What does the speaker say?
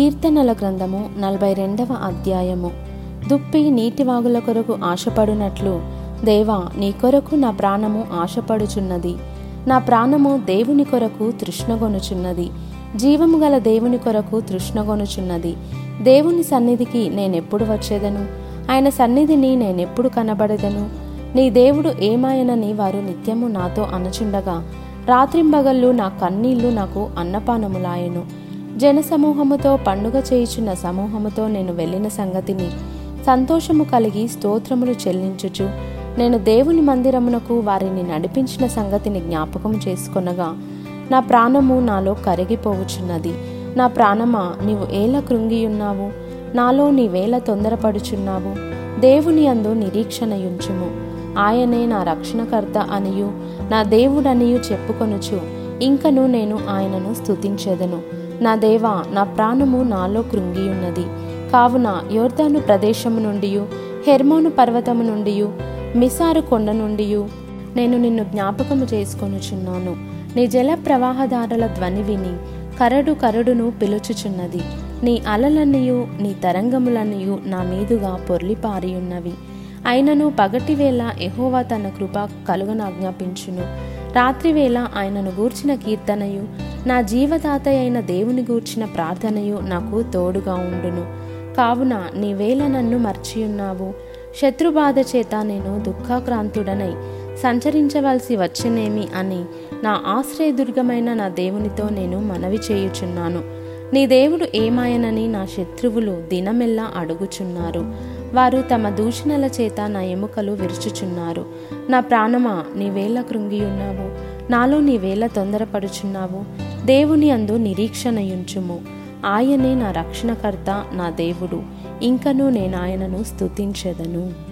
కీర్తనల గ్రంథము నలభై రెండవ అధ్యాయము. దుప్పి నీటివాగుల కొరకు ఆశపడునట్లు దేవా నీ కొరకు నా ప్రాణము ఆశపడుచున్నది. నా ప్రాణము దేవుని కొరకు తృష్ణగొనుచున్నది. జీవము గల దేవుని కొరకు తృష్ణగొనుచున్నది. దేవుని సన్నిధికి నేనెప్పుడు వచ్చేదను? ఆయన సన్నిధిని నేనెప్పుడు కనబడదను? నీ దేవుడు ఏమాయనని వారు నిత్యము నాతో అనుచుండగా రాత్రింబగళ్ళు నా కన్నీళ్ళు నాకు అన్నపానములాయను. జనసమూహముతో పండుగ చేయుచున్న సమూహముతో నేను వెళ్ళిన సంగతిని సంతోషము కలిగి స్తోత్రములు చెల్లించుచు నేను దేవుని మందిరమునకు వారిని నడిపించిన సంగతిని జ్ఞాపకం చేసుకొనగా నా ప్రాణము నాలో కరిగిపోవుచున్నది. నా ప్రాణమా నీవు ఏల కృంగియున్నావు? నాలో నీవేల తొందరపడుచున్నావు. దేవుని అందు నిరీక్షణయుంచుము. ఆయనే నా రక్షణకర్త అనియు నా దేవుడనియు చెప్పుకొనుచు ఇంకను నేను ఆయనను స్తుతించెదను. నా దేవా నా ప్రాణము నాలో కృంగియున్నది. కావున యోర్దాను ప్రదేశము నుండి హెర్మోను పర్వతము నుండి మిసారు కొండ నుండి నేను నిన్ను జ్ఞాపకము చేసుకొనుచున్నాను. నీ జల ప్రవాహదారుల ధ్వని విని కరడు కరడును పిలుచుచున్నది. నీ అలలన్నయు నీ తరంగములన్నయు నా మీదుగా పొర్లిపారియున్నవి. అయినను పగటివేళ ఎహోవా తన కృప కలుగనాజ్ఞాపించును. రాత్రివేళ ఆయనను గూర్చిన కీర్తనయు నా జీవదాత అయిన దేవుని గూర్చిన ప్రార్థనయు నాకు తోడుగా ఉండును. కావున నీవేళ నన్ను మర్చియున్నావు. శత్రుబాధ చేత నేను దుఃఖాక్రాంతుడనై సంచరించవలసి వచ్చనేమి అని నా ఆశ్రయదుర్గమైన నా దేవునితో నేను మనవి చేయుచున్నాను. నీ దేవుడు ఏమాయనని నా శత్రువులు దినమెల్లా అడుగుచున్నారు. వారు తమ దూషణల చేత నా ఎముకలు విరుచుచున్నారు. నా ప్రాణమా నీవేళ కృంగియున్నావు. నాలో నీవేళ తొందరపడుచున్నావు. దేవుని అందు నిరీక్షణయుంచుము. ఆయనే నా రక్షణకర్త నా దేవుడు. ఇంకనూ నేను ఆయనను స్తుతించెదను.